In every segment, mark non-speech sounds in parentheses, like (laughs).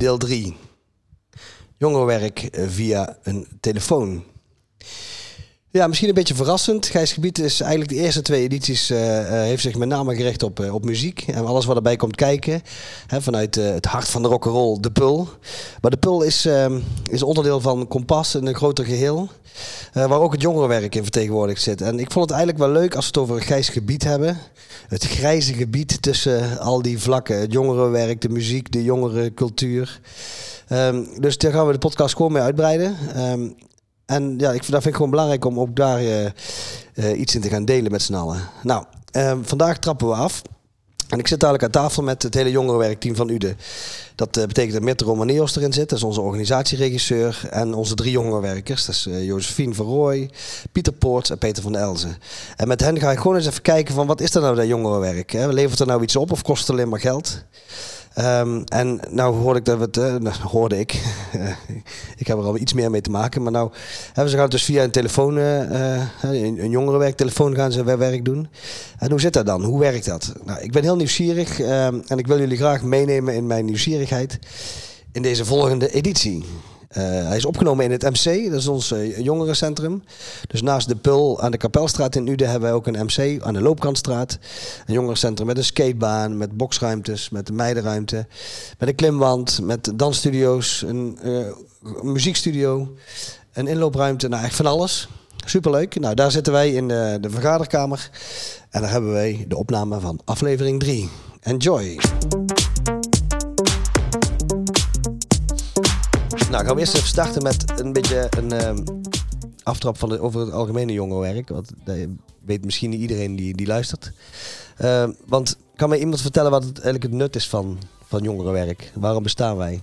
Deel 3. Jongerenwerk eh, via een telefoon. Ja, misschien een beetje verrassend. Gijs Gebied is eigenlijk de eerste twee edities... eh, eh, heeft zich met name gericht op, eh, op muziek. En alles wat erbij komt kijken. Hè, vanuit het hart van de rock'n'roll, de Pul. Maar de Pul is, ehm, is onderdeel van Kompas, een groter geheel. eh, waar ook het jongerenwerk in vertegenwoordigd zit. En ik vond het eigenlijk wel leuk als we het over een grijs gebied hebben. Het grijze gebied tussen al die vlakken. Het jongerenwerk, de muziek, de jongerencultuur. Ehm, dus daar gaan we de podcast gewoon mee uitbreiden. Ehm, en ja, ik, dat vind ik gewoon belangrijk om ook daar eh, eh, iets in te gaan delen met z'n allen. Nou, ehm, vandaag trappen we af. En ik zit dadelijk aan tafel met het hele jongerenwerkteam van UDE. Dat eh, betekent dat Mirte Romaneos erin zit. Dat is onze organisatieregisseur. En onze drie jongerenwerkers. Dat is Josephine van Rooij, Pieter Poorts en Peter van Elzen. En met hen ga ik gewoon eens even kijken van wat is er nou dat jongerenwerk? Hè? Levert er nou iets op of kost het alleen maar geld? Ehm, en nou hoorde ik dat we het, eh, nou, hoorde ik, (laughs) ik heb er al iets meer mee te maken, maar nou hebben ze gaan dus via een telefoon, eh, eh, een, een jongerenwerktelefoon gaan ze werk doen. En hoe zit dat dan? Hoe werkt dat? Nou, ik ben heel nieuwsgierig ehm, en ik wil jullie graag meenemen in mijn nieuwsgierigheid in deze volgende editie. Eh, hij is opgenomen in het MC, dat is ons eh, jongerencentrum. Dus naast de Pul aan de Kapelstraat in Uden hebben wij ook een MC aan de Loopkantstraat. Een jongerencentrum met een skatebaan, met boxruimtes, met een meidenruimte, met een klimwand, met dansstudio's, een eh, muziekstudio, een inloopruimte, nou echt van alles. Superleuk. Nou, daar zitten wij in de, de vergaderkamer en daar hebben wij de opname van aflevering 3. Enjoy! Nou, gaan we eerst even starten met een beetje een ehm, aftrap van over het algemene jongerenwerk. Want dat weet misschien iedereen die, die luistert. Ehm, want kan mij iemand vertellen wat het, eigenlijk het nut is van, van jongerenwerk? Waarom bestaan wij?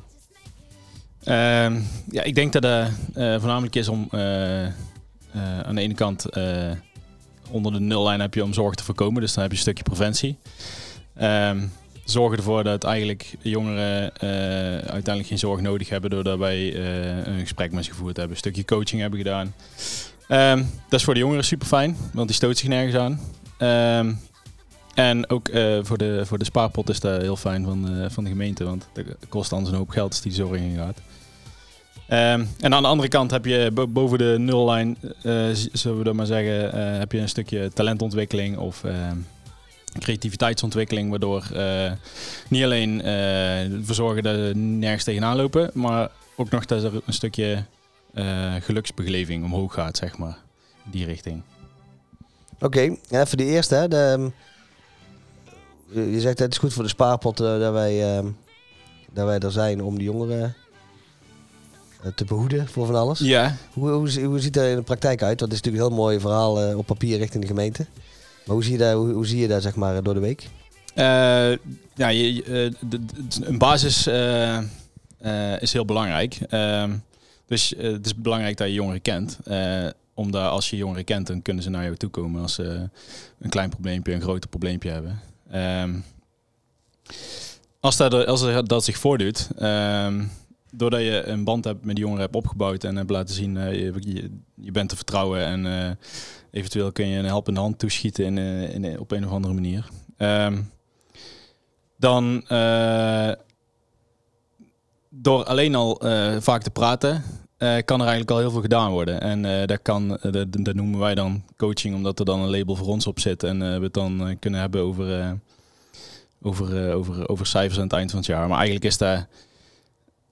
Ehm, ja, ik denk dat het eh, voornamelijk is om eh, eh, aan de ene kant eh, onder de nullijn heb je om zorg te voorkomen, dus dan heb je een stukje preventie. Zorgen ervoor dat eigenlijk jongeren eh, uiteindelijk geen zorg nodig hebben doordat wij eh, een gesprek met ze gevoerd hebben, een stukje coaching hebben gedaan. Ehm, dat is voor de jongeren super fijn, want die stoot zich nergens aan. Ehm, en ook eh, voor, de, voor de spaarpot is dat heel fijn van, van de gemeente, want dat kost anders een hoop geld als die zorg ingaat. Ehm, en aan de andere kant heb je bo- boven de nullijn, zullen we dat maar zeggen, heb je een stukje talentontwikkeling of creativiteitsontwikkeling, waardoor eh, niet alleen eh ervoor zorgen dat ze nergens tegenaan lopen, maar ook nog dat er een stukje eh, geluksbeleving omhoog gaat, zeg maar, in die richting. Oké, ja, even de eerste. Hè, de, ehm, je zegt het is goed voor de spaarpot eh, dat, wij, ehm, dat wij er zijn om de jongeren eh, te behoeden voor van alles. Ja, Hoe, hoe, zie- hoe ziet dat in de praktijk uit? Want het is natuurlijk een heel mooi verhaal eh, op papier richting de gemeente. Maar hoe zie je dat, hoe, zie je dat zeg maar, door de week? Eh, ja, je, je, eh, de- de- een basis eh, eh, is heel belangrijk. Ehm, dus eh, het is belangrijk dat je jongeren kent. Eh, omdat als je jongeren kent, dan kunnen ze naar jou toe komen als ze een klein probleempje, een groter probleempje hebben. Ehm, als, dat, als dat zich voordoet, ehm, doordat je een band hebt met die jongeren hebt opgebouwd en hebt laten zien, eh, je, je, bent te vertrouwen en eh, eventueel kun je een helpende hand toeschieten in, eh, in, op een of andere manier. Ehm, dan door alleen al vaak te praten, kan er eigenlijk al heel veel gedaan worden. En dat, kan, dat, noemen wij dan coaching, omdat er dan een label voor ons op zit. En we het dan kunnen hebben over, over, over, over cijfers aan het eind van het jaar. Maar eigenlijk is dat,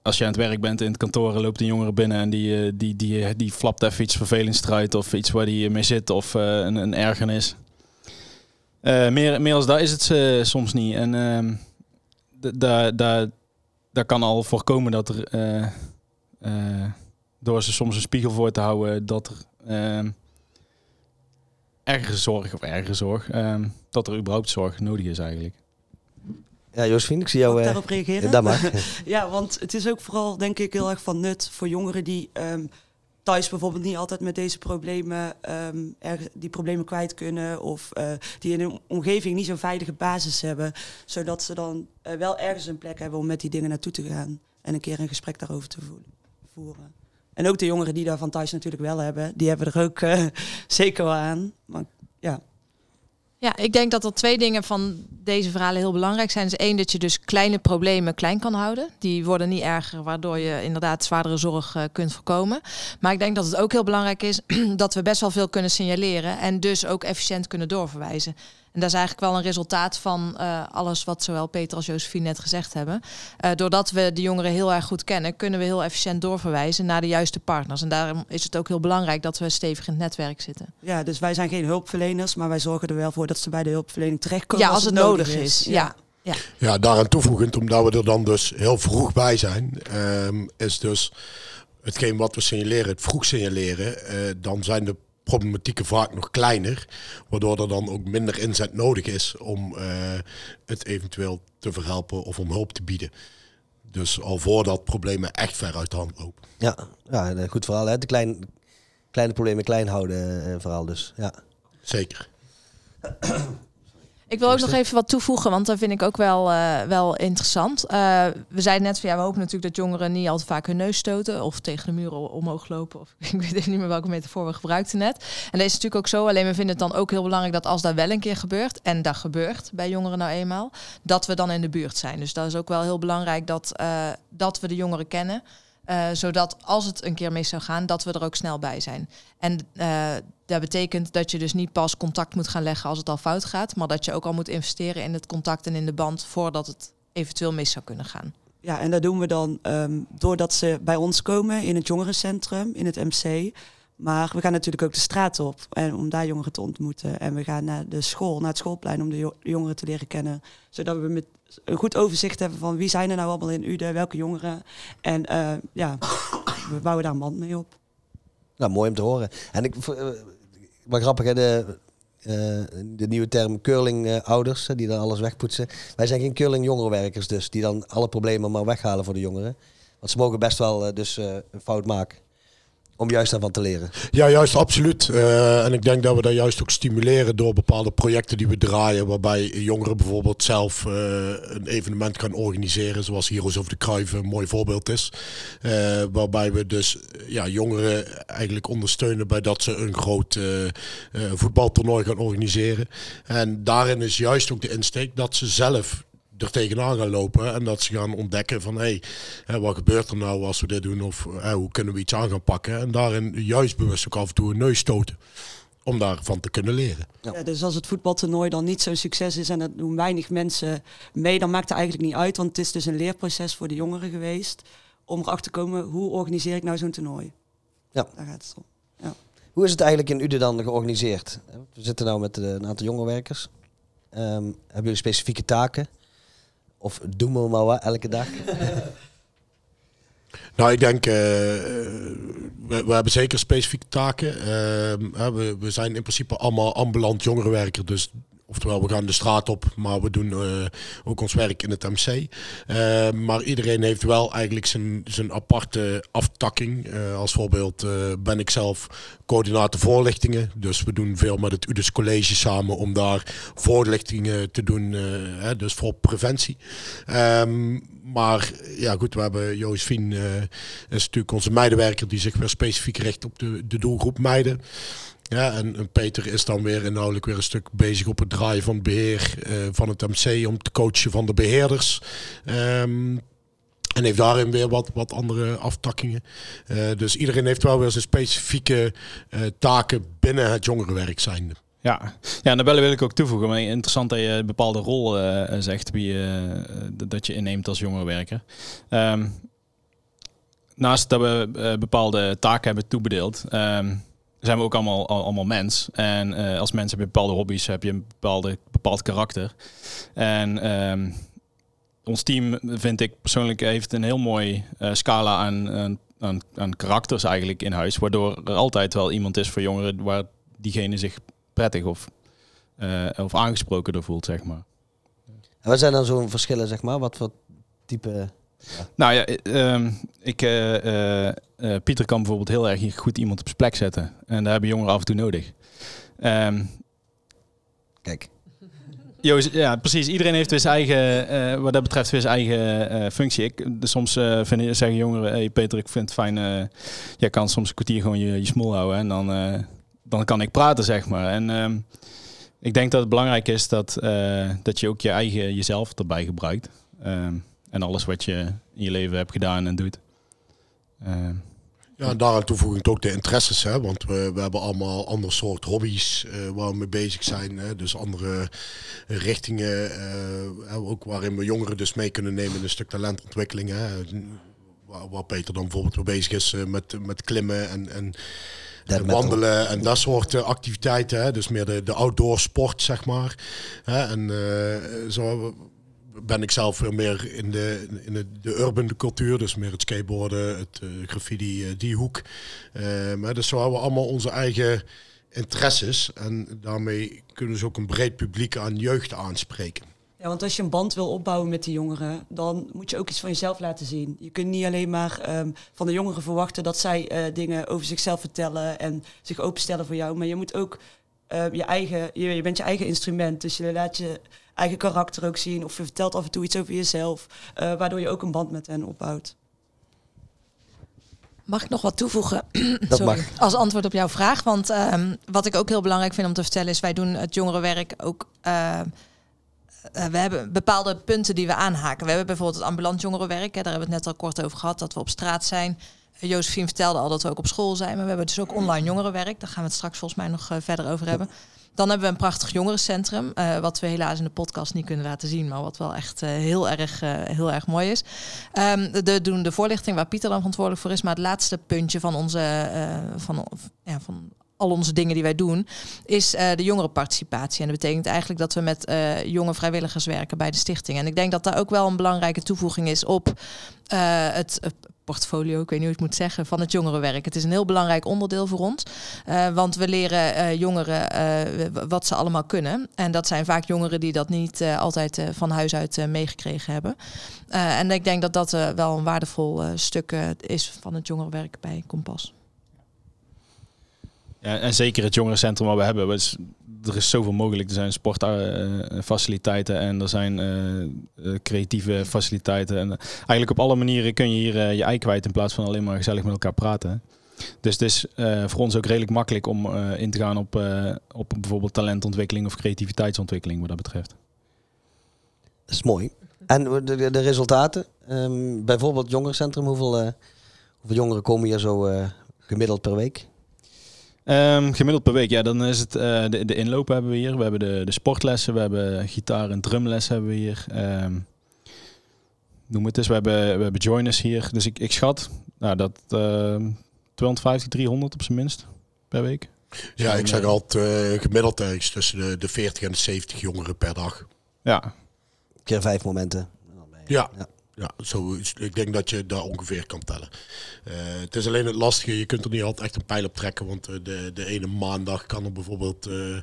als je aan het werk bent in het kantoor, loopt een jongere binnen en die, eh, die, die, die, die flapt even iets vervelends. Of iets waar die mee zit of eh, een, een ergernis. Eh, meer, meer als dat is het eh, soms niet. En ehm, daar daar daar kan al voorkomen dat er, eh, eh, door ze soms een spiegel voor te houden, dat er ehm ergere zorg, of ergere zorg, ehm, dat er überhaupt zorg nodig is eigenlijk. Ja, Josephine, ik zie jou... Ik eh, daarop reageren? ja. (laughs) (laughs) Ja, want het is ook vooral, denk ik, heel erg van nut voor jongeren die ehm, thuis bijvoorbeeld niet altijd met deze problemen, ehm, die problemen kwijt kunnen. Of eh, die in hun omgeving niet zo'n veilige basis hebben. Zodat ze dan eh, wel ergens een plek hebben om met die dingen naartoe te gaan. En een keer een gesprek daarover te voeren. En ook de jongeren die daar van thuis natuurlijk wel hebben, die hebben er ook (laughs) zeker wel aan. Maar ja, ik denk dat er twee dingen van deze verhalen heel belangrijk zijn. Dus één, dat je dus kleine problemen klein kan houden. Die worden niet erger, waardoor je inderdaad zwaardere zorg uh, kunt voorkomen. Maar ik denk dat het ook heel belangrijk is (clears throat) dat we best wel veel kunnen signaleren. En dus ook efficiënt kunnen doorverwijzen. En dat is eigenlijk wel een resultaat van uh, alles wat zowel Peter als Josephine net gezegd hebben. Uh, doordat we de jongeren heel erg goed kennen, kunnen we heel efficiënt doorverwijzen naar de juiste partners. En daarom is het ook heel belangrijk dat we stevig in het netwerk zitten. Ja, dus wij zijn geen hulpverleners, maar wij zorgen er wel voor dat ze bij de hulpverlening terechtkomen. Ja, als, het nodig is. is. Ja. Ja. ja, daaraan toevoegend, omdat we er dan dus heel vroeg bij zijn, um, is dus hetgeen wat we signaleren, het vroeg signaleren, uh, dan zijn de problematieken vaak nog kleiner, waardoor er dan ook minder inzet nodig is om uh, het eventueel te verhelpen of om hulp te bieden. Dus al voordat problemen echt ver uit de hand lopen. Ja, ja goed verhaal. Hè? De klein, kleine problemen klein houden uh, vooral dus. Ja. Zeker. Ik wil ook nog even wat toevoegen, want dat vind ik ook wel, uh, wel interessant. Uh, we zeiden net van ja, we hopen natuurlijk dat jongeren niet al te vaak hun neus stoten of tegen de muren omhoog lopen. Of (laughs) ik weet niet meer welke metafoor we gebruikten net. En dat is natuurlijk ook zo. Alleen we vinden het dan ook heel belangrijk dat als dat wel een keer gebeurt, en dat gebeurt bij jongeren nou eenmaal, dat we dan in de buurt zijn. Dus dat is ook wel heel belangrijk dat, uh, dat we de jongeren kennen. Uh, zodat als het een keer mis zou gaan, dat we er ook snel bij zijn. En uh, dat betekent dat je dus niet pas contact moet gaan leggen als het al fout gaat, maar dat je ook al moet investeren in het contact en in de band voordat het eventueel mis zou kunnen gaan. Ja, en dat doen we dan um, doordat ze bij ons komen in het jongerencentrum, in het MC. Maar we gaan natuurlijk ook de straat op en om daar jongeren te ontmoeten. En we gaan naar de school, naar het schoolplein om de jongeren te leren kennen. Zodat we met een goed overzicht hebben van wie zijn er nou allemaal in Uden, welke jongeren. En uh, ja, we bouwen daar een band mee op. Nou, mooi om te horen. En ik, maar grappig, hè, de, uh, de nieuwe term curling-ouders, die dan alles wegpoetsen. Wij zijn geen curling-jongerenwerkers dus, die dan alle problemen maar weghalen voor de jongeren. Want ze mogen best wel dus een fout maken om juist daarvan te leren. Ja, juist, absoluut. Uh, en ik denk dat we dat juist ook stimuleren door bepaalde projecten die we draaien, waarbij jongeren bijvoorbeeld zelf uh, een evenement gaan organiseren, zoals Heroes of the Kruiven een mooi voorbeeld is. Uh, waarbij we dus ja, jongeren eigenlijk ondersteunen bij dat ze een groot voetbaltoernooi gaan organiseren. En daarin is juist ook de insteek dat ze zelf er tegenaan gaan lopen en dat ze gaan ontdekken van hé, hey, wat gebeurt er nou als we dit doen of hey, hoe kunnen we iets aan gaan pakken en daarin juist bewust ook af en toe een neus stoten om daarvan te kunnen leren. Ja. dus als het voetbaltoernooi dan niet zo'n succes is en dat doen weinig mensen mee, dan maakt het eigenlijk niet uit, want het is dus een leerproces voor de jongeren geweest om erachter te komen hoe organiseer ik nou zo'n toernooi. Ja. Daar gaat het om. Ja. Hoe is het eigenlijk in Uden dan georganiseerd? We zitten nou met een aantal jongerenwerkers. Um, hebben jullie specifieke taken? Of doen we maar wat elke dag? (laughs) Nou, ik denk, uh, we, hebben zeker specifieke taken. Uh, we, we zijn in principe allemaal ambulant jongerenwerker, dus Oftewel, we gaan de straat op, maar we doen uh, ook ons werk in het MC. Uh, maar iedereen heeft wel eigenlijk zijn, zijn aparte aftakking. Uh, als voorbeeld ben ik zelf coördinator voorlichtingen. Dus we doen veel met het UDES College samen om daar voorlichtingen te doen. Hè, dus voor preventie. Um, maar ja, goed, we hebben Josephine, is natuurlijk onze meidenwerker die zich weer specifiek richt op de, de doelgroep meiden. Ja, en, Peter is dan weer inhoudelijk weer een stuk bezig op het draaien van het beheer uh, van het MC om te coachen van de beheerders. Um, en heeft daarin weer wat, wat andere aftakkingen. Uh, dus iedereen heeft wel weer zijn specifieke uh, taken binnen het jongerenwerk zijnde. Ja, ja en daarbij wil ik ook toevoegen. Maar interessant dat je een bepaalde rol zegt wie, dat je inneemt als jongerenwerker. Um, naast dat we bepaalde taken hebben toebedeeld. Um, zijn we ook allemaal, allemaal mens. En uh, als mensen hebben bepaalde hobby's, heb je een bepaalde, bepaald karakter. En um, ons team, vind ik persoonlijk, heeft een heel mooi uh, scala aan, aan, aan, karakters eigenlijk in huis. Waardoor er altijd wel iemand is voor jongeren waar diegene zich prettig of, uh, of aangesproken door voelt, zeg maar. En wat zijn dan zo'n verschillen, zeg maar? Wat voor type nou ja, uh, ik, uh, Pieter kan bijvoorbeeld heel erg goed iemand op zijn plek zetten. En daar hebben jongeren af en toe nodig. Um, Kijk. Joost, ja, precies. Iedereen heeft weer zijn eigen, wat dat betreft, weer zijn eigen functie. Ik, soms vinden, zeggen jongeren, hey Peter, ik vind het fijn, jij kan soms een kwartier gewoon je, je smol houden. En dan, dan kan ik praten, zeg maar. En ehm, Ik denk dat het belangrijk is dat, eh, dat je ook je eigen jezelf erbij gebruikt. Ehm, en alles wat je in je leven hebt gedaan en doet. Ehm, Ja, en daaraan toevoegend ook de interesses, hè? want we, we hebben allemaal ander soort hobby's eh, waar we mee bezig zijn. Hè? Dus andere richtingen, eh, ook waarin we jongeren dus mee kunnen nemen in een stuk talentontwikkeling. Hè? Waar, waar Peter dan bijvoorbeeld weer bezig is met, met klimmen en, en wandelen en dat soort activiteiten. Hè? Dus meer de, de outdoor sport, zeg maar. Hè? En eh, zo ben ik zelf veel meer in de, in de, de urban cultuur. Dus meer het skateboarden, het eh, graffiti, eh, die hoek. Eh, maar dus zo hebben we allemaal onze eigen interesses. En daarmee kunnen ze ook een breed publiek aan jeugd aanspreken. Ja, want als je een band wil opbouwen met die jongeren, dan moet je ook iets van jezelf laten zien. Je kunt niet alleen maar ehm, van de jongeren verwachten dat zij dingen over zichzelf vertellen en zich openstellen voor jou. Maar je moet ook je eigen, je, je bent je eigen instrument. Dus je laat je eigen karakter ook zien. Of je vertelt af en toe iets over jezelf, eh, waardoor je ook een band met hen opbouwt. Mag ik nog wat toevoegen? (clears throat) Dat Sorry. mag. Als antwoord op jouw vraag. Want ehm, wat ik ook heel belangrijk vind om te vertellen is... wij doen het jongerenwerk ook... eh, eh, we hebben bepaalde punten die we aanhaken. We hebben bijvoorbeeld het ambulant jongerenwerk. Hè, daar hebben we het net al kort over gehad, dat we op straat zijn. Uh, Josephine vertelde al dat we ook op school zijn. Maar we hebben dus ook online jongerenwerk. Daar gaan we het straks volgens mij nog eh, verder over hebben. Dan hebben we een prachtig jongerencentrum. eh, wat we helaas in de podcast niet kunnen laten zien. Maar wat wel echt eh, heel, erg, eh, heel erg mooi is. Ehm, de, doen de voorlichting waar Pieter dan verantwoordelijk voor is. Maar het laatste puntje van onze... van, ja, van al onze dingen die wij doen, is eh, de jongerenparticipatie. En dat betekent eigenlijk dat we met jonge vrijwilligers werken bij de stichting. En ik denk dat daar ook wel een belangrijke toevoeging is op het portfolio, ik weet niet hoe ik het moet zeggen, van het jongerenwerk. Het is een heel belangrijk onderdeel voor ons. eh, want we leren eh, jongeren eh, wat ze allemaal kunnen. En dat zijn vaak jongeren die dat niet altijd van huis uit meegekregen hebben. En ik denk dat dat wel een waardevol stuk is van het jongerenwerk bij Kompas. En zeker het jongerencentrum wat we hebben. Er is zoveel mogelijk. Er zijn sportfaciliteiten en er zijn eh, eh, creatieve faciliteiten. En eh, eigenlijk op alle manieren kun je hier je ei kwijt in plaats van alleen maar gezellig met elkaar praten. Dus het is voor ons ook redelijk makkelijk om in te gaan op, op bijvoorbeeld talentontwikkeling of creativiteitsontwikkeling wat dat betreft. Dat is mooi. En de, de, resultaten? Ehm, bijvoorbeeld jongerencentrum, hoeveel, hoeveel jongeren komen hier zo gemiddeld per week? Ehm, gemiddeld per week, ja, dan is het eh, de, de inlopen hebben we hier. We hebben de, de sportlessen, we hebben gitaar- en drumlessen hebben we hier. Ehm, noem het eens, we hebben, we hebben joiners hier. Dus ik, ik schat nou, dat ehm 250, 300 op zijn minst per week. Ja, dan, ik zeg eh, altijd eh, gemiddeld ergens tussen de, de 40 en de 70 jongeren per dag. Ja, Keer vijf momenten. Ja. ja. Ja, zo, ik denk dat je daar ongeveer kan tellen. Eh, het is alleen het lastige, je kunt er niet altijd echt een pijl op trekken. Want eh, de, de ene maandag kan er bijvoorbeeld eh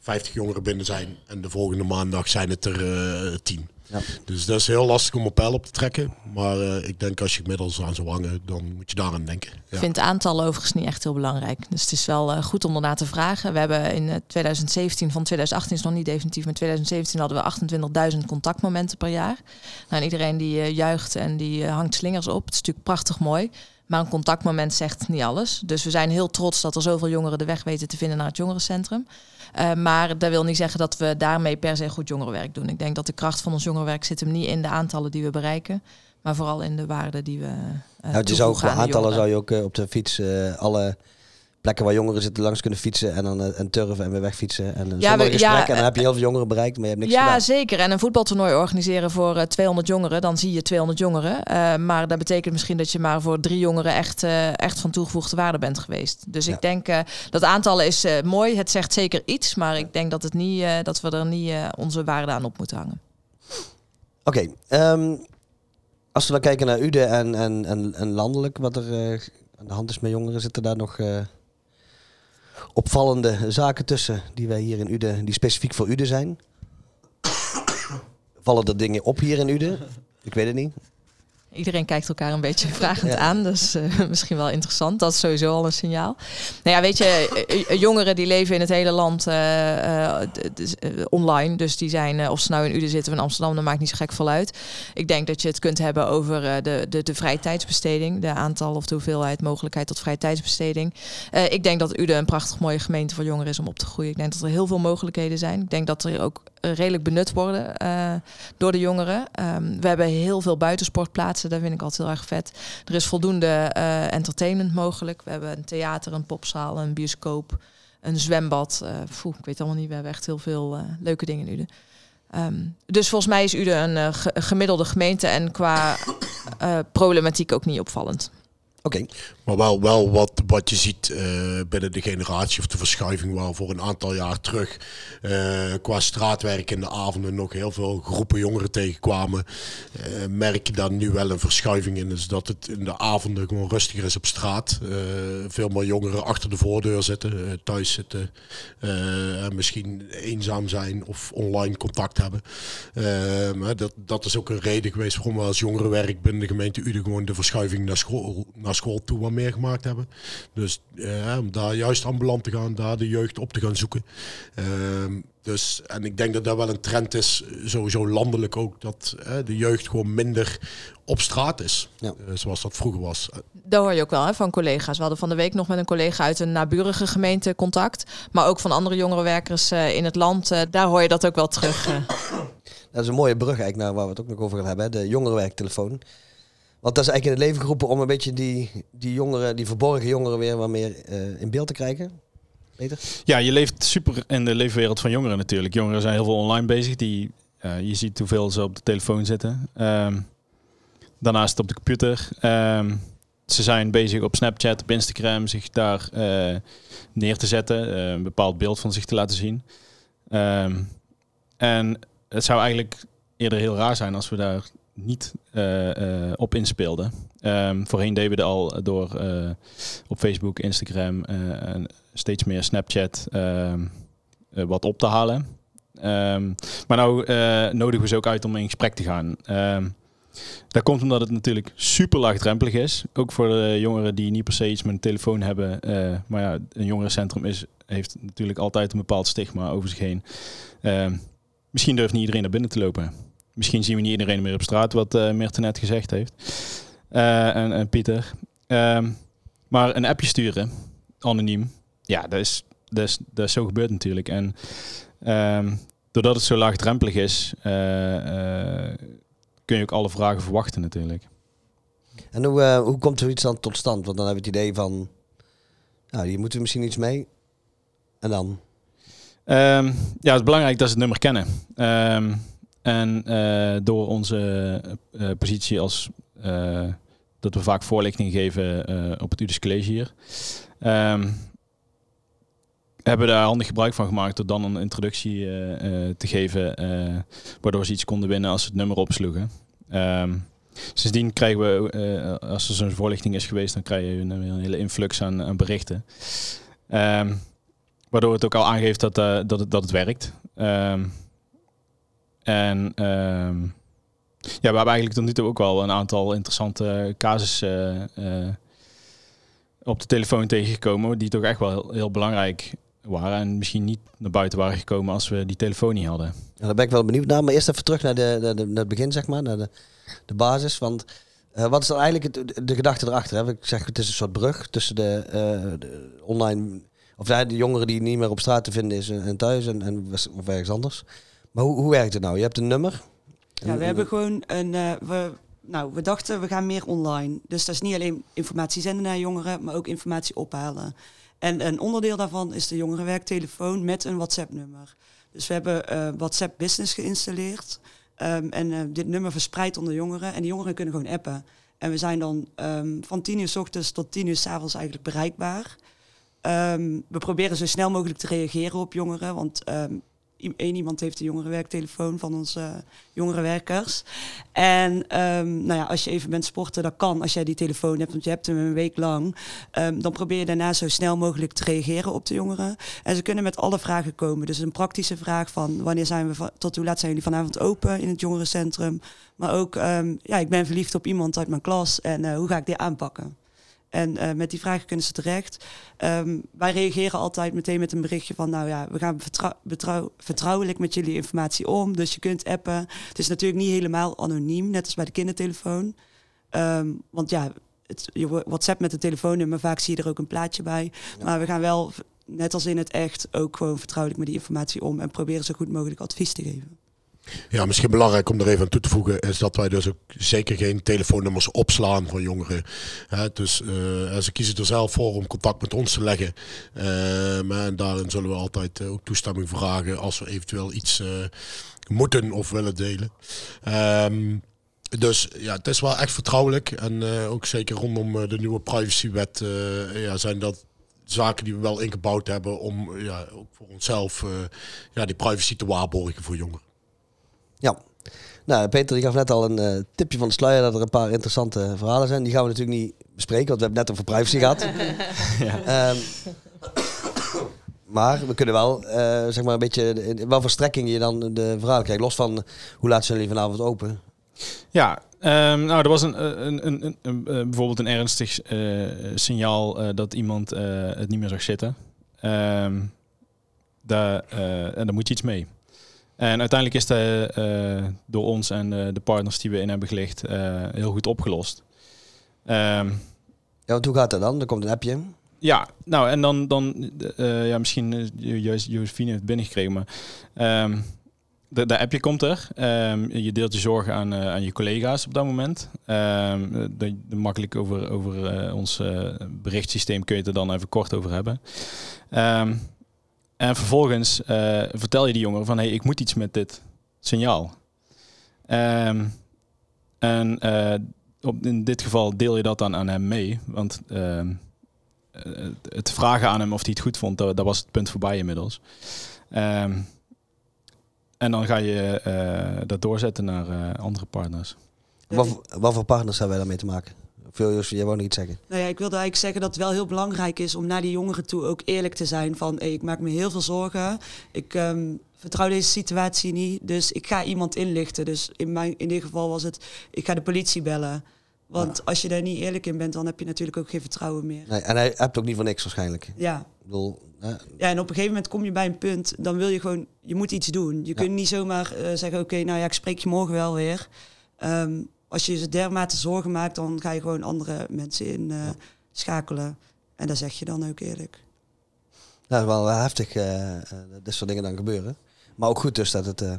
50 jongeren binnen zijn. En de volgende maandag zijn het er eh 10. Ja. Dus dat is heel lastig om een pijl op te trekken. Maar eh, ik denk als je gemiddeld aan zou hangen, dan moet je daaraan denken. Ja. Ik vind aantallen overigens niet echt heel belangrijk. Dus het is wel eh, goed om ernaar te vragen. We hebben in eh, 2017, van 2018 is nog niet definitief, maar 2017 hadden we 28.000 contactmomenten per jaar. Nou, en iedereen die eh, juicht en die eh, hangt slingers op. Het is natuurlijk prachtig mooi. Maar een contactmoment zegt niet alles. Dus we zijn heel trots dat er zoveel jongeren de weg weten te vinden naar het jongerencentrum. Eh, maar dat wil niet zeggen dat we daarmee per se goed jongerenwerk doen. Ik denk dat de kracht van ons jongerenwerk zit hem niet in de aantallen die we bereiken. Maar vooral in de waarde die we. Nou, het is ook, aantallen jongeren. zou je ook eh, op de fiets alle plekken waar jongeren zitten langs kunnen fietsen en dan eh, en turven en weer wegfietsen. En, uh, Ja, we- gesprek ja, en dan eh, heb je heel veel jongeren bereikt, maar je hebt niks ja, gedaan. zeker. En een voetbaltoernooi organiseren voor eh, 200 jongeren, dan zie je 200 jongeren. Eh, maar dat betekent misschien dat je maar voor drie jongeren echt, eh, echt van toegevoegde waarde bent geweest. Dus Ja. ik denk eh, dat aantallen is eh, mooi. Het zegt zeker iets, maar ik denk dat, het niet, eh, dat we er niet eh, onze waarde aan op moeten hangen. Oké, ehm, als we dan kijken naar Ude en, en, en, en landelijk, wat er eh, aan de hand is met jongeren, zitten daar nog eh, opvallende zaken tussen die wij hier in Ude, die specifiek voor Ude zijn? (coughs) Vallen er dingen op hier in Ude? Ik weet het niet. Iedereen kijkt elkaar een beetje vragend aan, dus uh, (laughs) misschien wel interessant. Dat is sowieso al een signaal. Nou ja, weet je, eh, eh, jongeren die leven in het hele land uh, online. Dus die zijn, of ze nou in Uden zitten of in Amsterdam, dat maakt niet zo gek veel uit. Ik denk dat je het kunt hebben over de, de, de vrije tijdsbesteding. De aantal of de hoeveelheid mogelijkheid tot vrije tijdsbesteding. ik denk dat Uden een prachtig mooie gemeente voor jongeren is om op te groeien. Ik denk dat er heel veel mogelijkheden zijn. Ik denk dat er ook redelijk benut worden door de jongeren. Um, we hebben heel veel buitensportplaatsen daar vind ik altijd heel erg vet. Er is voldoende uh, entertainment mogelijk. We hebben een theater, een popzaal, een bioscoop, een zwembad. Uh, ik weet allemaal niet, we hebben echt heel veel uh, leuke dingen in Uden. Um, dus volgens mij is Uden een gemiddelde gemeente en qua problematiek ook niet opvallend. Oké. Maar wel, wel wat, wat je ziet uh, binnen de generatie of de verschuiving waar voor een aantal jaar terug uh, qua straatwerk in de avonden nog heel veel groepen jongeren tegenkwamen. Uh, merk je daar nu wel een verschuiving in. Dus dat het in de avonden gewoon rustiger is op straat. veel meer jongeren achter de voordeur zitten, thuis zitten. misschien eenzaam zijn of online contact hebben. dat, dat is ook een reden geweest waarom we als jongerenwerk binnen de gemeente Uden gewoon de verschuiving naar school, naar school toe meer gemaakt hebben. Dus uh, om daar juist ambulant te gaan, daar de jeugd op te gaan zoeken. Uh, dus, en ik denk dat dat wel een trend is, sowieso landelijk ook, dat uh, de jeugd gewoon minder op straat is, ja. uh, zoals dat vroeger was. Dat hoor je ook wel hè, van collega's. We hadden van de week nog met een collega uit een naburige gemeente contact, maar ook van andere jongerenwerkers uh, in het land. daar hoor je dat ook wel terug. (coughs) Dat is een mooie brug eigenlijk naar waar we het ook nog over gaan hebben, de jongerenwerktelefoon. Want dat is eigenlijk in het leven geroepen om een beetje die, die jongeren, die verborgen jongeren weer wat meer uh, in beeld te krijgen. Peter? Ja, je leeft super in de leefwereld van jongeren natuurlijk. Jongeren zijn heel veel online bezig. Die, uh, je ziet hoeveel ze op de telefoon zitten. Um, daarnaast op de computer. Um, ze zijn bezig op Snapchat, op Instagram, zich daar uh, neer te zetten. een bepaald beeld van zich te laten zien. Um, en het zou eigenlijk eerder heel raar zijn als we daar niet uh, uh, op inspeelde. Um, voorheen deden we al door uh, op Facebook, Instagram en steeds meer Snapchat ehm, wat op te halen. Um, maar nou nodigen we ze ook uit om in gesprek te gaan. dat komt omdat het natuurlijk super laagdrempelig is. Ook voor de jongeren die niet per se iets met een telefoon hebben. maar ja, een jongerencentrum is, heeft natuurlijk altijd een bepaald stigma over zich heen. misschien durft niet iedereen naar binnen te lopen. Misschien zien we niet iedereen meer op straat, wat uh, Meerte net gezegd heeft. Uh, en, en, Pieter. Uh, maar een appje sturen, anoniem, ja, dat is, dat is, dat is zo gebeurd natuurlijk. En um, doordat het zo laagdrempelig is, uh, kun je ook alle vragen verwachten natuurlijk. En hoe, hoe komt zoiets dan tot stand? Want dan hebben we het idee van, nou, hier moeten we misschien iets mee. En dan? Um, ja, het is belangrijk dat ze het nummer kennen. Um, en uh, door onze uh, positie als uh, dat we vaak voorlichting geven op het UDIS College hier, um, hebben we daar handig gebruik van gemaakt door dan een introductie te geven, waardoor ze iets konden winnen als ze het nummer opsloegen. Um, sindsdien krijgen we, als er zo'n voorlichting is geweest, dan krijg je een, hele influx aan, aan berichten. Um, waardoor het ook al aangeeft dat, dat, het, dat het werkt. Um, en ehm, ja, we hebben eigenlijk tot nu toe ook wel een aantal interessante casussen uh, op de telefoon tegengekomen, die toch echt wel heel, belangrijk waren en misschien niet naar buiten waren gekomen als we die telefoon niet hadden. Ja, daar ben ik wel benieuwd naar, maar eerst even terug naar, de, de, naar het begin, zeg maar, naar de, de basis. Want uh, wat is dan eigenlijk het, de gedachte erachter? Hè? Ik zeg, het is een soort brug tussen de, de online, of de, de jongeren die niet meer op straat te vinden is en thuis en, en of ergens anders. Maar hoe, hoe werkt het nou? Je hebt een nummer? Ja, we hebben gewoon een. Uh, we, nou, we dachten we gaan meer online. Dus dat is niet alleen informatie zenden naar jongeren, maar ook informatie ophalen. En een onderdeel daarvan is de jongerenwerktelefoon met een WhatsApp-nummer. Dus we hebben uh, WhatsApp Business geïnstalleerd. Um, en uh, dit nummer verspreidt onder jongeren. En die jongeren kunnen gewoon appen. En we zijn dan um, van 10 uur s ochtends tot 10 uur s avonds eigenlijk bereikbaar. Um, we proberen zo snel mogelijk te reageren op jongeren. Want één iemand heeft een jongerenwerktelefoon van onze jongerenwerkers. En ehm, nou ja, als je even bent sporten, dat kan als jij die telefoon hebt, want je hebt hem een week lang. Ehm, dan probeer je daarna zo snel mogelijk te reageren op de jongeren. En ze kunnen met alle vragen komen. Dus een praktische vraag van wanneer zijn we tot hoe laat zijn jullie vanavond open in het jongerencentrum. Maar ook, ehm, ja, ik ben verliefd op iemand uit mijn klas en uh, hoe ga ik dit aanpakken? En uh, met die vragen kunnen ze terecht. Um, wij reageren altijd meteen met een berichtje van... nou ja, we gaan vertrouw vertrouwelijk met jullie informatie om. Dus je kunt appen. Het is natuurlijk niet helemaal anoniem, net als bij de kindertelefoon. Um, want ja, het, je WhatsApp met een telefoonnummer, vaak zie je er ook een plaatje bij. Ja. Maar we gaan wel, net als in het echt, ook gewoon vertrouwelijk met die informatie om... en proberen zo goed mogelijk advies te geven. Ja, misschien belangrijk om er even aan toe te voegen is dat wij dus ook zeker geen telefoonnummers opslaan van jongeren. dus uh, ze kiezen er zelf voor om contact met ons te leggen. En daarin zullen we altijd uh, ook toestemming vragen als we eventueel iets moeten of willen delen. Um, dus ja, het is wel echt vertrouwelijk. En ook zeker rondom de nieuwe privacywet ja, zijn dat zaken die we wel ingebouwd hebben om ja, ook voor onszelf ja, die privacy te waarborgen voor jongeren. Ja. Nou, Peter, die gaf net al een uh, tipje van de sluier dat er een paar interessante verhalen zijn. Die gaan we natuurlijk niet bespreken, want we hebben net over privacy gehad. (laughs) ja. Um, maar we kunnen wel, uh, zeg maar, een beetje, wat voor strekking je dan de verhalen krijgt. Los van hoe laat zijn jullie vanavond open? Ja, um, nou, er was een, een, een, een, een bijvoorbeeld een ernstig uh, signaal dat iemand het niet meer zag zitten. Um, daar, en daar moet je iets mee. En uiteindelijk is dat uh, door ons en uh, de partners die we in hebben gelicht uh, heel goed opgelost. Um, ja, want hoe gaat dat dan? Er komt een appje. Ja, nou en dan, dan ja, misschien juist Josephine heeft binnengekregen, maar um, de, de appje komt er. Um, je deelt je zorgen aan, aan je collega's op dat moment. De, de makkelijk over, over ons berichtsysteem kun je het er dan even kort over hebben. En vervolgens uh, vertel je die jongeren van hey, ik moet iets met dit signaal. Um, en uh, op, in dit geval deel je dat dan aan hem mee. Want uh, het vragen aan hem of hij het goed vond, dat, was het punt voorbij inmiddels. Um, en dan ga je dat doorzetten naar andere partners. Wat, wat voor partners hebben wij daarmee te maken? Veel, jij wou nog iets zeggen. Nou ja, ik wilde eigenlijk zeggen dat het wel heel belangrijk is om naar die jongeren toe ook eerlijk te zijn. Van hey, ik maak me heel veel zorgen. Ik um, vertrouw deze situatie niet. Dus ik ga iemand inlichten. Dus in, mijn, in dit geval was het, ik ga de politie bellen. Want als je daar niet eerlijk in bent, dan heb je natuurlijk ook geen vertrouwen meer. Nee, en hij hebt ook niet voor niks waarschijnlijk. Ja. Ik bedoel, Ja, en op een gegeven moment kom je bij een punt, dan wil je gewoon, je moet iets doen. Je kunt niet zomaar uh, zeggen, oké, okay, nou ja, ik spreek je morgen wel weer. Um, als je ze dermate zorgen maakt, dan ga je gewoon andere mensen in uh, schakelen. En dat zeg je dan ook eerlijk. Ja, is wel heftig uh, dit soort dingen dan gebeuren. Maar ook goed dus dat het... Uh,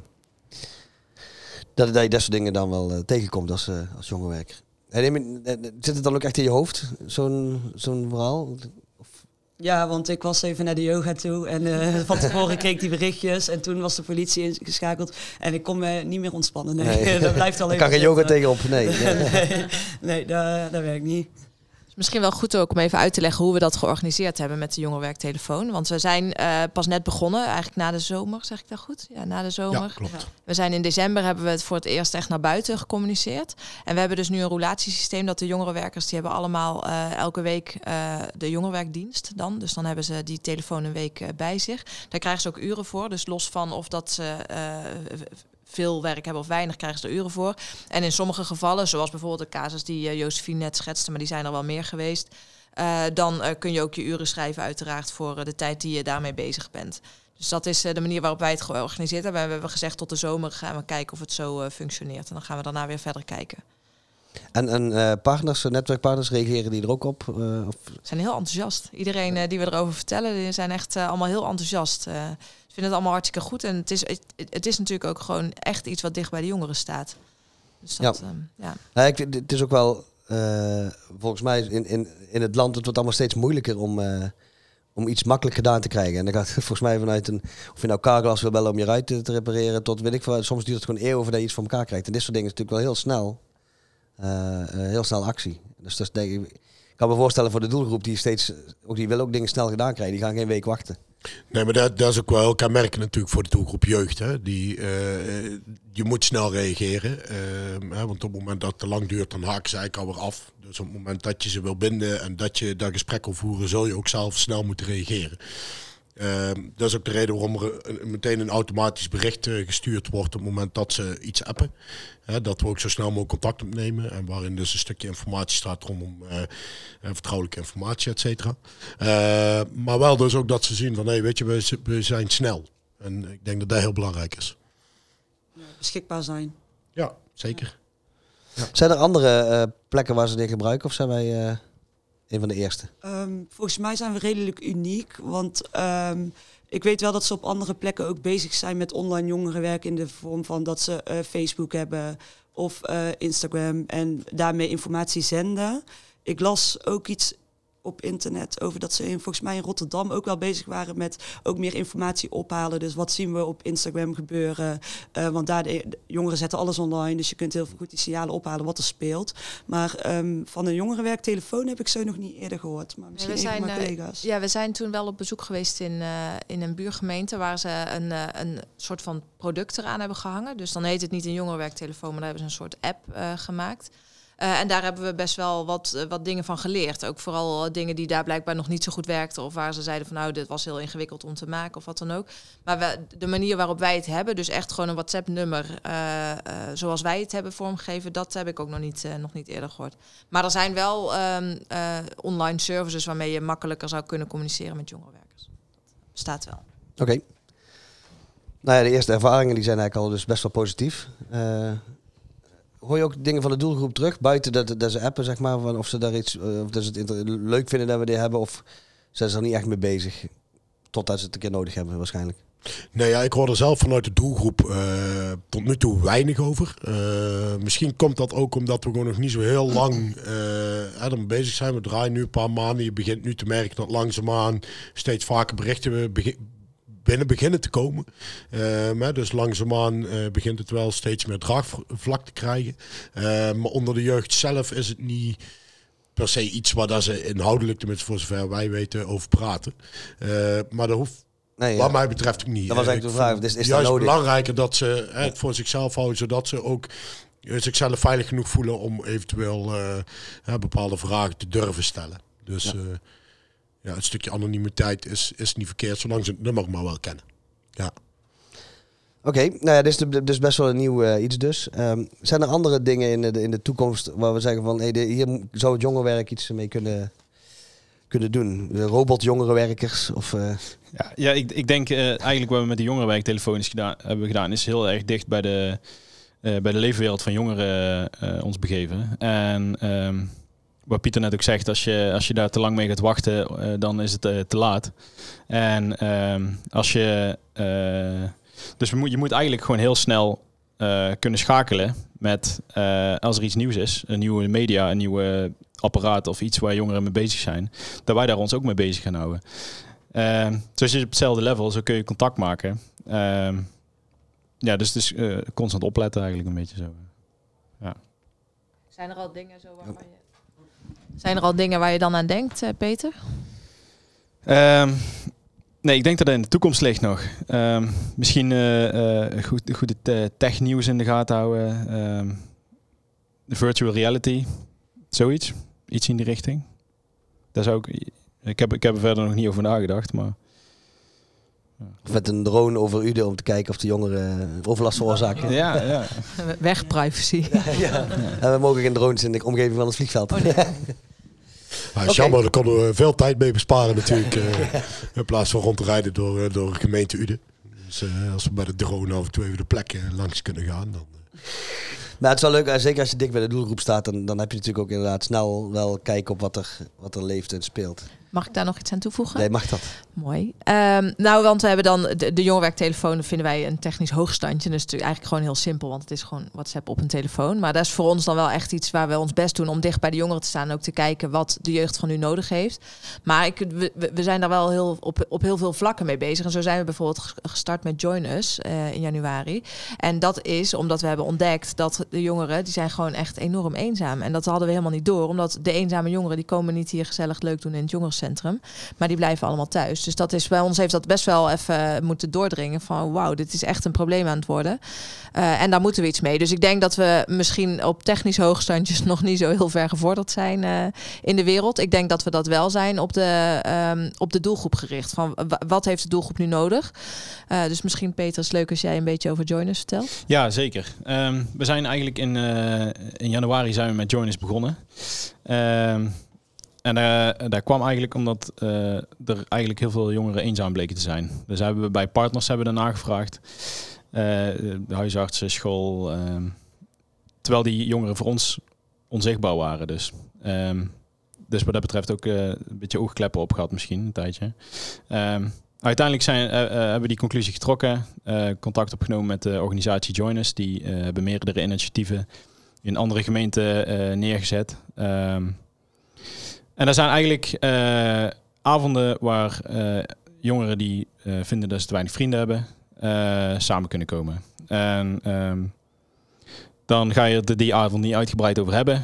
dat, dat je dat soort dingen dan wel tegenkomt als, als jonge werker. En, zit het dan ook echt in je hoofd, zo'n zo'n verhaal? Ja, want ik was even naar de yoga toe en uh, (laughs) van tevoren kreeg ik die berichtjes en toen was de politie ingeschakeld en ik kon me niet meer ontspannen. Nee, nee. (laughs) dat blijft alleen. Ik kan geen yoga tegenop, nee. Nee, (laughs) nee, nee dat, dat werkt niet misschien wel goed ook om even uit te leggen hoe we dat georganiseerd hebben met de jongerenwerktelefoon. Want we zijn uh, pas net begonnen, eigenlijk na de zomer, zeg ik dat goed? Ja, na de zomer. Ja, klopt. We zijn in december hebben we het voor het eerst echt naar buiten gecommuniceerd. En we hebben dus nu een roulatiesysteem dat de jongerenwerkers, die hebben allemaal uh, elke week uh, de jongerenwerkdienst dan. Dus dan hebben ze die telefoon een week bij zich. Daar krijgen ze ook uren voor. Dus los van of dat ze veel werk hebben of weinig, krijgen ze er uren voor. En in sommige gevallen, zoals bijvoorbeeld de casus die uh, net schetste, maar die zijn er wel meer geweest, uh, dan uh, kun je ook je uren schrijven uiteraard voor de tijd die je daarmee bezig bent. Dus dat is de manier waarop wij het georganiseerd hebben. we hebben gezegd tot de zomer gaan we kijken of het zo functioneert. En dan gaan we daarna weer verder kijken. En, en partners, netwerkpartners, reageren die er ook op? of? zijn heel enthousiast. Iedereen die we erover vertellen, die zijn echt allemaal heel enthousiast vind het allemaal hartstikke goed. En het is, het, het, is natuurlijk ook gewoon echt iets wat dicht bij de jongeren staat. Dus dat, ja. Um, ja. ik, het is ook wel, uh, volgens mij in, in, in het land, het wordt allemaal steeds moeilijker om, uh, om iets makkelijk gedaan te krijgen. En dan gaat (laughs) volgens mij vanuit een, of je nou carglass wil bellen om je ruit te, te repareren, tot weet ik veel, soms duurt het gewoon eeuwen voordat je iets voor elkaar krijgt. En dit soort dingen is natuurlijk wel heel snel, uh, heel snel actie. Dus dat denk ik, kan me voorstellen voor de doelgroep die steeds, ook die wil ook dingen snel gedaan krijgen, die gaan geen week wachten. Nee, maar dat, dat is ook wel heel kenmerkend natuurlijk voor de doelgroep jeugd. Hè. Die, eh, je moet snel reageren. eh, hè, want op het moment dat het te lang duurt, dan haken ze eigenlijk alweer af. Dus op het moment dat je ze wil binden en dat je dat gesprek wil voeren, zul je ook zelf snel moeten reageren. Ehm, dat is ook de reden waarom er een- meteen een automatisch bericht eh, gestuurd wordt op het moment dat ze iets appen. Hè, dat we ook zo snel mogelijk contact opnemen. En waarin dus een stukje informatie staat rondom eh, eh, vertrouwelijke informatie, et cetera. Eh, maar wel dus ook dat ze zien van, hé, weet je, we, zijn snel. En ik denk dat dat heel belangrijk is. Beschikbaar zijn. Ja, zeker. Zijn er andere eh, plekken waar ze dit gebruiken? Of zijn wij eh, van de eerste? Ehm, volgens mij zijn we redelijk uniek. Want ehm, ik weet wel dat ze op andere plekken ook bezig zijn met online jongerenwerk in de vorm van dat ze eh, Facebook hebben of eh, Instagram en daarmee informatie zenden. Ik las ook iets op internet over dat ze in, volgens mij in Rotterdam ook wel bezig waren met ook meer informatie ophalen. Dus wat zien we op Instagram gebeuren? Eh, want daar de, de jongeren zetten alles online, dus je kunt heel goed die signalen ophalen wat er speelt. Maar ehm, van een jongerenwerktelefoon heb ik zo nog niet eerder gehoord. Maar misschien we een van zijn, mijn eh, collega's. Ja, we zijn toen wel op bezoek geweest in, eh, in een buurgemeente waar ze een, een soort van product eraan hebben gehangen. Dus dan heet het niet een jongerenwerktelefoon, maar daar hebben ze een soort app gemaakt. Eh, en daar hebben we best wel wat, eh, wat dingen van geleerd. Ook vooral eh, dingen die daar blijkbaar nog niet zo goed werkten. Of waar ze zeiden van nou, dit was heel ingewikkeld om te maken of wat dan ook. Maar de manier waarop wij het hebben, dus echt gewoon een WhatsApp-nummer zoals wij het hebben vormgegeven, dat heb ik ook nog niet, nog niet eerder gehoord. Maar er zijn wel ehm, eh, online services waarmee je makkelijker zou kunnen communiceren met jongerenwerkers. Dat bestaat wel. Oké. Nou ja, de eerste ervaringen die zijn eigenlijk al dus best wel positief. Hoor je ook dingen van de doelgroep terug? Buiten dat, dat ze appen, zeg maar, of ze daar iets, eh, of dat ze het leuk vinden dat we dit hebben, of zijn ze er niet echt mee bezig? Totdat ze het een keer nodig hebben, waarschijnlijk. Nee, ja, ik hoor er zelf vanuit de doelgroep eh, tot nu toe weinig over. Eh, misschien komt dat ook omdat we gewoon nog niet zo heel lang eh ermee bezig zijn. We draaien nu een paar maanden. Je begint nu te merken dat langzaamaan steeds vaker berichten we binnen beginnen te komen. Maar dus langzaamaan eh, begint het wel steeds meer draagvlak te krijgen. Eh, maar onder de jeugd zelf is het niet per se iets waar dat ze inhoudelijk, tenminste voor zover wij weten, over praten. Eh, maar dat hoeft Nee, wat ja. mij betreft ook niet. Dat was Eh, eigenlijk de vraag, vind is- juist belangrijker dat ze hè, het voor zichzelf houden, zodat ze ook eh, zichzelf veilig genoeg voelen om eventueel bepaalde vragen te durven stellen. Dus Ja. Ja, het stukje anonimiteit is, is niet verkeerd, zolang ze het nummer maar wel kennen. Ja. Oké, nou ja, dit is de- dus best wel een nieuw eh, iets dus. Ehm, zijn er andere dingen in de, in de toekomst waar we zeggen van... Hey, de- hier zou het jongerenwerk iets mee kunnen, kunnen doen? De robot-jongerenwerkers of... eh, Ja, ja ik, ik denk eh, eigenlijk wat we met de jongerenwerktelefoon is gedaan, hebben gedaan, is heel erg dicht bij de, eh, bij de leefwereld van jongeren eh, ons begeven. En ehm, wat Pieter net ook zegt, als je, als je daar te lang mee gaat wachten, eh, dan is het eh, te laat. En ehm, als je. eh, dus we moet, je moet eigenlijk gewoon heel snel eh, kunnen schakelen met eh, als er iets nieuws is, een nieuwe media, een nieuwe apparaat of iets waar jongeren mee bezig zijn, dat wij daar ons ook mee bezig gaan houden. Ehm dus je op hetzelfde level, zo kun je contact maken. Ehm, ja, dus, dus eh, constant opletten eigenlijk een beetje zo. Zijn er al dingen zo waarvan je... Zijn er al dingen waar je dan aan denkt, eh, Peter? Ehm, nee, ik denk dat het in de toekomst ligt nog. Ehm, misschien eh, goed, goed het technieuws in de gaten houden. Ehm, virtual reality, zoiets. Iets in die richting. Daar zou ik, ik, heb, ik heb er verder nog niet over nagedacht, maar... of met een drone over Uden om te kijken of de jongeren overlast veroorzaken. Ja, ja. (laughs) Weg privacy. (laughs) ja. En we mogen geen drones in de omgeving van het vliegveld. Oh, nee. (laughs) Jammer, daar konden we veel tijd mee besparen natuurlijk. eh, in plaats van rond te rijden door, eh, door de gemeente Uden. Dus eh, als we bij de drone af en toe even de plekken langs kunnen gaan, dan... eh, Maar het is wel leuk, eh, zeker als je dik bij de doelgroep staat, dan, dan heb je natuurlijk ook inderdaad snel wel kijken op wat er, wat er leeft en speelt. Mag ik daar nog iets aan toevoegen? Nee, mag dat? Mooi. Ehm, nou, want we hebben dan de, de jongerenwerktelefoon, vinden wij een technisch hoogstandje. Dus het is eigenlijk gewoon heel simpel, want het is gewoon WhatsApp op een telefoon. Maar dat is voor ons dan wel echt iets waar we ons best doen om dicht bij de jongeren te staan. En ook te kijken wat de jeugd van nu nodig heeft. Maar ik, we, we- zijn daar wel heel, op, op heel veel vlakken mee bezig. En zo zijn we bijvoorbeeld ges- gestart met Join Us eh, in januari. En dat is omdat we hebben ontdekt dat de jongeren, die zijn gewoon echt enorm eenzaam. En dat hadden we helemaal niet door, omdat de eenzame jongeren, die komen niet hier gezellig leuk doen in het jongerencentrum. Maar die blijven allemaal thuis. Dus dat is bij ons heeft dat best wel even moeten doordringen van wauw, dit is echt een probleem aan het worden. Uh, en daar moeten we iets mee. Dus ik denk dat we misschien op technisch hoogstandjes (laughs) nog niet zo heel ver gevorderd zijn uh, in de wereld. Ik denk dat we dat wel zijn op de, um, op de doelgroep gericht. Van wat heeft de doelgroep nu nodig? Uh, dus misschien Peter, is leuk als jij een beetje over Joiners vertelt. Ja, zeker. Um, we zijn eigenlijk in, in januari zijn we met Joiners begonnen. Um, en uh, daar kwam eigenlijk omdat uh, er eigenlijk heel veel jongeren eenzaam bleken te zijn. Dus hebben we bij partners hebben we daarna gevraagd. Uh, de huisartsen, school. Ehm, terwijl die jongeren voor ons onzichtbaar waren. Dus, um, dus wat dat betreft ook een beetje oogkleppen op gehad misschien een tijdje. Um, uiteindelijk zijn, hebben we die conclusie getrokken. contact opgenomen met de organisatie Joiners. Die hebben meerdere initiatieven in andere gemeenten neergezet. Um, en er zijn eigenlijk uh, avonden waar uh, jongeren die uh, vinden dat ze te weinig vrienden hebben, samen kunnen komen. En um, dan ga je er die avond niet uitgebreid over hebben.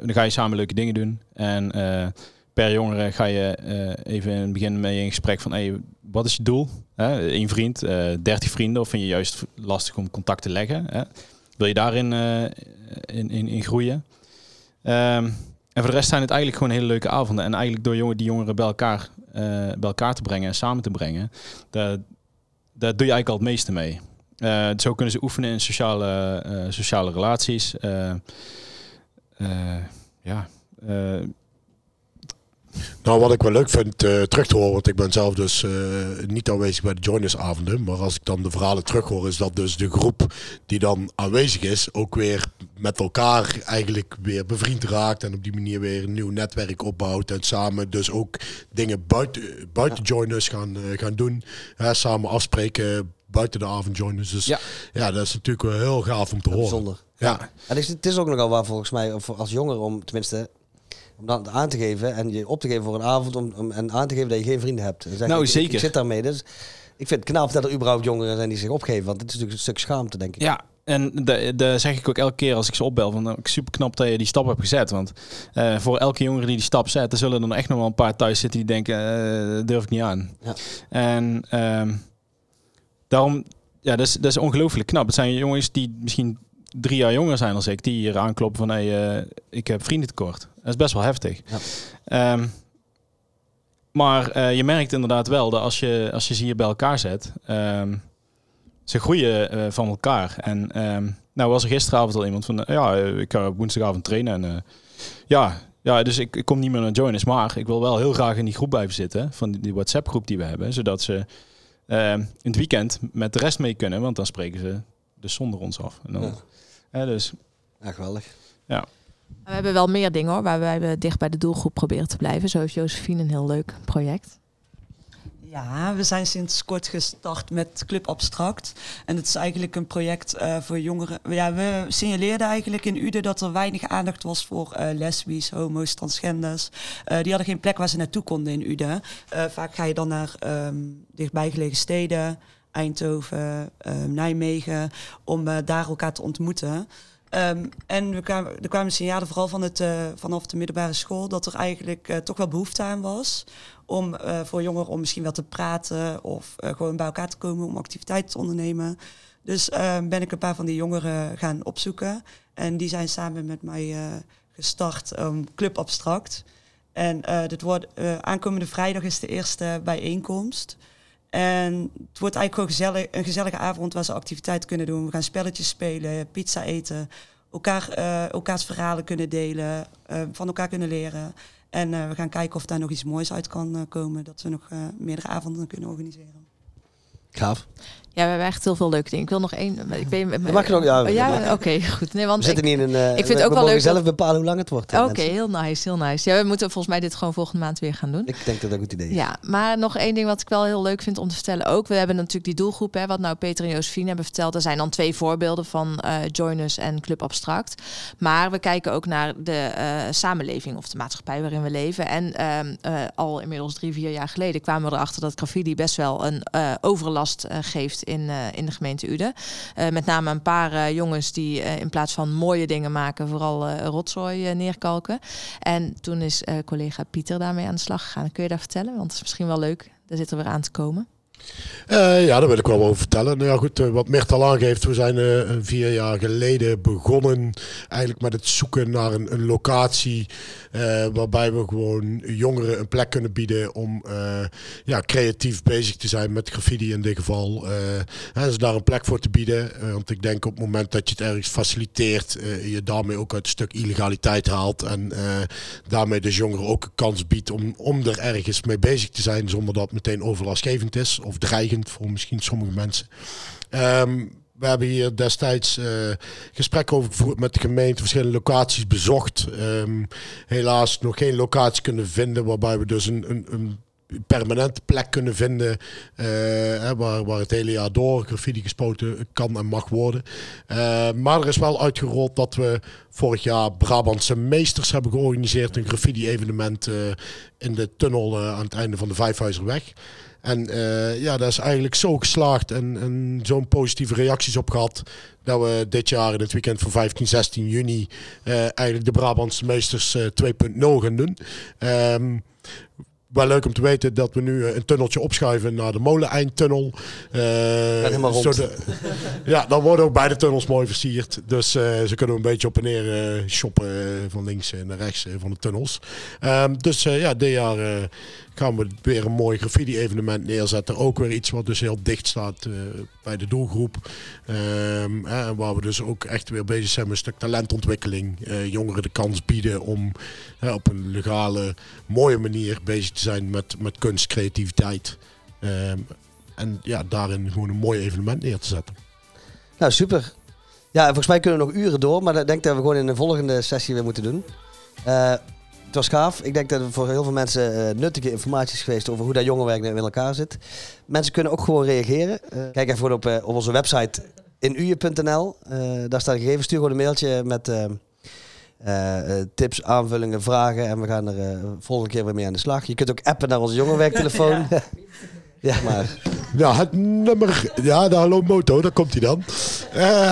dan ga je samen leuke dingen doen. En per jongere ga je even in het begin mee in gesprek van hey, wat is je doel? Eén vriend, dertig vrienden, of vind je juist lastig om contact te leggen? Hè? Wil je daarin in, in, in, groeien? Um, en voor de rest zijn het eigenlijk gewoon hele leuke avonden. En eigenlijk door jongen, die jongeren bij elkaar, uh, bij elkaar te brengen en samen te brengen, daar, doe je eigenlijk al het meeste mee. Uh, zo kunnen ze oefenen in sociale, uh, sociale relaties. ja, nou, wat ik wel leuk vind uh, terug te horen, want ik ben zelf dus uh, niet aanwezig bij de joinersavonden. Maar als ik dan de verhalen terug hoor, is dat dus de groep die dan aanwezig is, ook weer met elkaar eigenlijk weer bevriend raakt. En op die manier weer een nieuw netwerk opbouwt. En samen dus ook dingen buiten, buiten joiners gaan, uh, gaan doen. Hè, samen afspreken buiten de avondjoiners. Dus ja. ja, dat is natuurlijk wel heel gaaf om te horen. Bijzonder. Ja. ja. En het is ook nogal waar volgens mij, als jongeren om tenminste om dat aan te geven en je op te geven voor een avond om, om en aan te geven dat je geen vrienden hebt. Zeg, nou, ik, zeker. Ik, ik, zit daarmee. Dus ik vind het knap dat er überhaupt jongeren zijn die zich opgeven. Want het is natuurlijk een stuk schaamte, denk ik. Ja, en daar zeg ik ook elke keer als ik ze opbel. Van, nou, super knap dat je die stap hebt gezet. Want uh, voor elke jongere die die stap zet, er zullen er echt nog wel een paar thuis zitten die denken, uh, durf ik niet aan. Ja. En um, daarom, ja, dat is, dat is ongelooflijk knap. Het zijn jongens die misschien drie jaar jonger zijn dan ik, die hier aankloppen van hey, uh, ik heb vriendentekort. Dat is best wel heftig. Ja. Um, maar uh, je merkt inderdaad wel dat als je, als je ze hier bij elkaar zet, um, ze groeien uh, van elkaar. En um, nou was er gisteravond al iemand van, ja, ik ga woensdagavond trainen. En ja, ja, dus ik, ik, kom niet meer naar Joiners, maar ik wil wel heel graag in die groep blijven zitten, van die, die WhatsApp groep die we hebben, zodat ze in het weekend met de rest mee kunnen, want dan spreken ze dus zonder ons af. En dan, ja. Ja, dus. Ja, geweldig. Ja. We hebben wel meer dingen hoor, waarbij we dicht bij de doelgroep proberen te blijven. Zo is Josephine een heel leuk project. Ja, we zijn sinds kort gestart met Club Abstract. En het is eigenlijk een project uh, voor jongeren. Ja, we signaleerden eigenlijk in Ude dat er weinig aandacht was voor uh, lesbisch, homo's, transgenders. Uh, die hadden geen plek waar ze naartoe konden in Ude. vaak ga je dan naar um, dichtbijgelegen steden. Eindhoven, ehm, Nijmegen, om uh, daar elkaar te ontmoeten. Um, en we kwamen, er kwamen signalen vooral van het, uh, vanaf de middelbare school dat er eigenlijk uh, toch wel behoefte aan was om voor jongeren om misschien wel te praten of gewoon bij elkaar te komen om activiteiten te ondernemen. Dus ehm, ben ik een paar van die jongeren gaan opzoeken en die zijn samen met mij gestart um, Club Abstract. En dit wordt, aankomende vrijdag is de eerste bijeenkomst. En het wordt eigenlijk gewoon een gezellige avond waar ze activiteiten kunnen doen. We gaan spelletjes spelen, pizza eten, elkaar, uh, elkaars verhalen kunnen delen, uh, van elkaar kunnen leren. En uh, we gaan kijken of daar nog iets moois uit kan komen. Dat we nog meerdere avonden kunnen organiseren. Gaaf. Ja, we hebben echt heel veel leuke dingen. Ik wil nog één. Ik weet, mag je ja. Oh, ja, oké, goed. Nee, want we zitten ik, niet in een. Uh, ik vind we, ook wel leuk. zelf bepalen hoe lang het wordt. Oké, okay, heel nice, heel nice. Ja, we moeten volgens mij dit gewoon volgende maand weer gaan doen. Ik denk dat dat een goed idee is. Ja, maar nog één ding wat ik wel heel leuk vind om te vertellen ook. We hebben natuurlijk die doelgroep, hè, wat nou Peter en Josephine hebben verteld. Er zijn dan twee voorbeelden van uh, Joiners en Club Abstract. Maar we kijken ook naar de uh, samenleving of de maatschappij waarin we leven. En uh, al inmiddels drie, vier jaar geleden kwamen we erachter dat graffiti best wel een overlast overlast in, in de gemeente Uden. met name een paar jongens die in plaats van mooie dingen maken, vooral rotzooi neerkalken. En toen is collega Pieter daarmee aan de slag gegaan. Kun je daar vertellen? Want het is misschien wel leuk. Daar zitten we weer aan te komen. Uh, ja, daar wil ik wel over vertellen. Nou ja, goed, uh, wat Mert al aangeeft, we zijn uh, vier jaar geleden begonnen eigenlijk met het zoeken naar een, locatie waarbij we gewoon jongeren een plek kunnen bieden om ja, creatief bezig te zijn met graffiti in dit geval. en ze daar een plek voor te bieden. want ik denk op het moment dat je het ergens faciliteert, je daarmee ook uit een stuk illegaliteit haalt en daarmee de jongeren ook een kans biedt om, om er ergens mee bezig te zijn zonder dat het meteen overlastgevend is of dreigend voor misschien sommige mensen. Ehm, we hebben hier destijds uh, gesprekken over gevoerd met de gemeente, verschillende locaties bezocht. Um, helaas nog geen locatie kunnen vinden waarbij we dus een, een, permanente plek kunnen vinden uh, waar, waar het hele jaar door graffiti gespoten kan en mag worden. Uh, maar er is wel uitgerold dat we vorig jaar Brabantse Meesters hebben georganiseerd. Een graffiti evenement uh, in de tunnel aan het einde van de Vijfhuizerweg. En uh, ja, dat is eigenlijk zo geslaagd en, en zo'n positieve reacties op gehad. Dat we dit jaar in het weekend van 15, 16 juni uh, eigenlijk de Brabantse Meesters uh, eh, 2.0 gaan doen. Um, wel leuk om te weten dat we nu een tunneltje opschuiven naar de Molen-eindtunnel. Uh, helemaal rond. Ja, dan worden ook beide tunnels mooi versierd. Dus uh, ze kunnen een beetje op en neer uh, shoppen van links naar rechts van de tunnels. Um, dus ja, dit jaar gaan we weer een mooi graffiti-evenement neerzetten. Ook weer iets wat dus heel dicht staat uh, bij de doelgroep. Um, waar we dus ook echt weer bezig zijn met een stuk talentontwikkeling. Uh, jongeren de kans bieden om uh, op een legale, mooie manier bezig te zijn met, met kunst, creativiteit. Um, en ja, daarin gewoon een mooi evenement neer te zetten. Nou, super. Ja, volgens mij kunnen we nog uren door, maar ik denk dat we gewoon in de volgende sessie weer moeten doen het was gaaf. Ik denk dat het voor heel veel mensen eh, nuttige informatie is geweest over hoe dat jongerenwerk nou in elkaar zit. Mensen kunnen ook gewoon reageren. Eh, kijk even op, eh, op onze website inuje.nl. daar staat gegevens. Stuur gewoon een mailtje met tips, aanvullingen, vragen. En we gaan er volgende keer weer mee aan de slag. Je kunt ook appen naar onze jongerenwerktelefoon. (laughs) ja. (laughs) ja. maar. Ja, het nummer. Ja, de Hallo Moto, daar komt hij dan.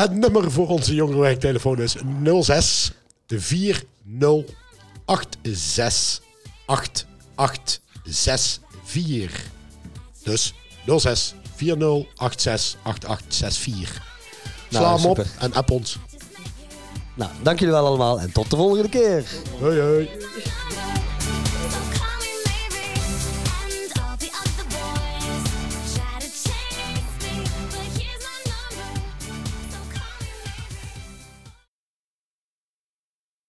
Het nummer voor onze jongerenwerktelefoon is 06 401 868864. Dus 0640868864. 40 nou, Sla hem op en app ons. Nou, dank jullie wel allemaal en tot de volgende keer. Hoi hoi.